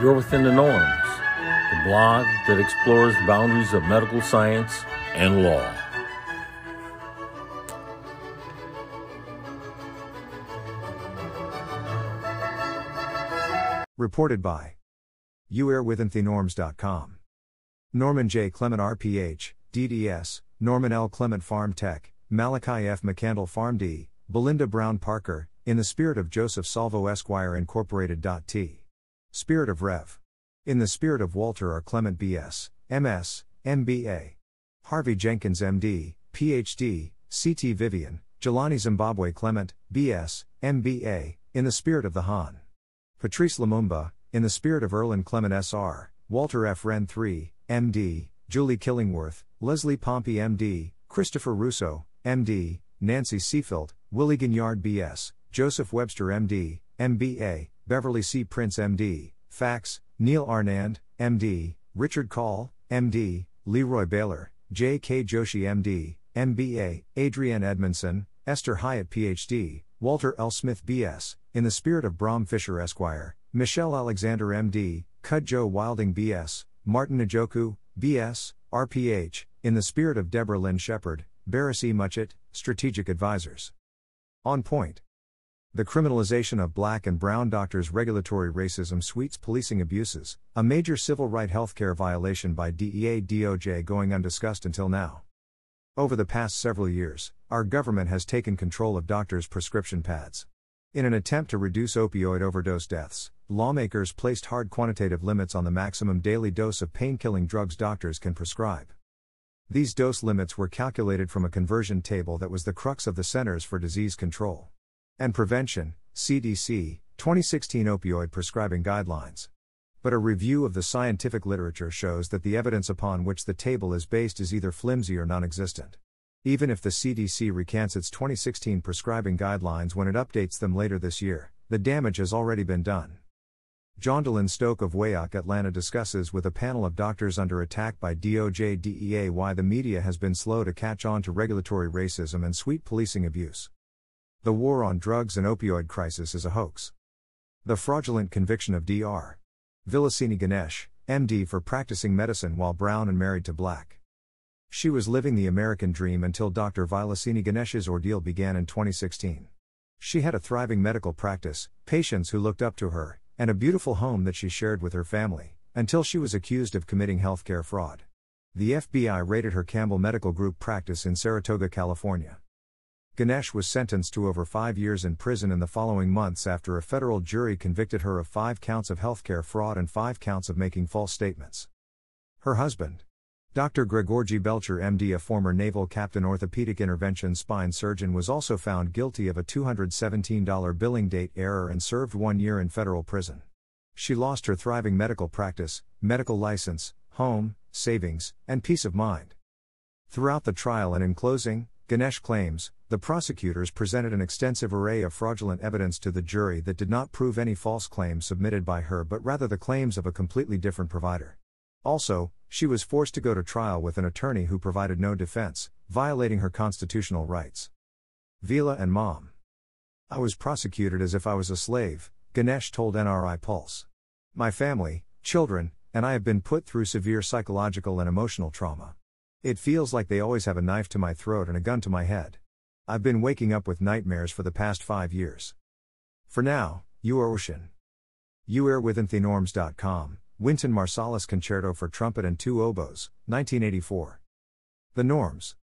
You're Within the Norms, the blog that explores the boundaries of medical science and law. Reported by youarewithinthenorms.com. Norman J. Clement RPH, DDS, Norman L. Clement Pharm Tech, Malachi F. McCandle Pharm D, Belinda Brown Parker, in the spirit of Joseph Salvo Esquire Incorporated. T. Spirit of Rev. In the spirit of Walter R. Clement B.S., M.S., M.B.A. Harvey Jenkins M.D., Ph.D., C.T. Vivian, Jelani Zimbabwe Clement, B.S., M.B.A., in the spirit of the Han. Patrice Lumumba, in the spirit of Erland Clement S.R., Walter F. Wren III, M.D., Julie Killingworth, Leslie Pompey M.D., Christopher Russo, M.D., Nancy Seafield, Willie Gignard B.S., Joseph Webster M.D., M.B.A., Beverly C. Prince M.D., Fax, Neil Anand, MD, Richard Call, MD, Leroy Baylor, J.K. Joshi MD, MBA, Adrienne Edmondson, Esther Hyatt PhD, Walter L. Smith BS, in the spirit of Bram Fischer Esquire, Michelle Alexander MD, Cud Joe Wilding BS, Martin Njoku, BS, RPH, in the spirit of Deborah Lynn Shepard, Barris E. Muchett, Strategic Advisors. On point. The criminalization of black and brown doctors' regulatory racism suites policing abuses, a major civil right healthcare violation by DEA DOJ going undiscussed until now. Over the past several years, our government has taken control of doctors' prescription pads. In an attempt to reduce opioid overdose deaths, lawmakers placed hard quantitative limits on the maximum daily dose of pain killing drugs doctors can prescribe. These dose limits were calculated from a conversion table that was the crux of the Centers for Disease Control and Prevention, CDC, 2016 Opioid Prescribing Guidelines. But a review of the scientific literature shows that the evidence upon which the table is based is either flimsy or non existent. Even if the CDC recants its 2016 prescribing guidelines when it updates them later this year, the damage has already been done. Juandolyn Stoke of WAOK Atlanta discusses with a panel of doctors under attack by DOJ DEA why the media has been slow to catch on to regulatory racism and suite policing abuse. The war on drugs and opioid crisis is a hoax. The fraudulent conviction of Dr. Vilasini Ganesh, MD, for practicing medicine while brown and married to black. She was living the American dream until Dr. Vilasini Ganesh's ordeal began in 2016. She had a thriving medical practice, patients who looked up to her, and a beautiful home that she shared with her family, until she was accused of committing healthcare fraud. The FBI raided her Campbell Medical Group practice in Saratoga, California. Ganesh was sentenced to over five years in prison in the following months after a federal jury convicted her of five counts of healthcare fraud and five counts of making false statements. Her husband, Dr. Gregory Belcher, MD, a former naval captain orthopedic intervention spine surgeon, was also found guilty of a $217 billing date error and served one year in federal prison. She lost her thriving medical practice, medical license, home, savings, and peace of mind. Throughout the trial and in closing, Ganesh claims, the prosecutors presented an extensive array of fraudulent evidence to the jury that did not prove any false claims submitted by her but rather the claims of a completely different provider. Also, she was forced to go to trial with an attorney who provided no defense, violating her constitutional rights. Vila and Mom. I was prosecuted as if I was a slave, Ganesh told NRI Pulse. My family, children, and I have been put through severe psychological and emotional trauma. It feels like they always have a knife to my throat and a gun to my head. I've been waking up with nightmares for the past five years. For now, you are Ocean. You withinthenorms.com, Wynton Marsalis Concerto for Trumpet and Two Oboes, 1984. The Norms.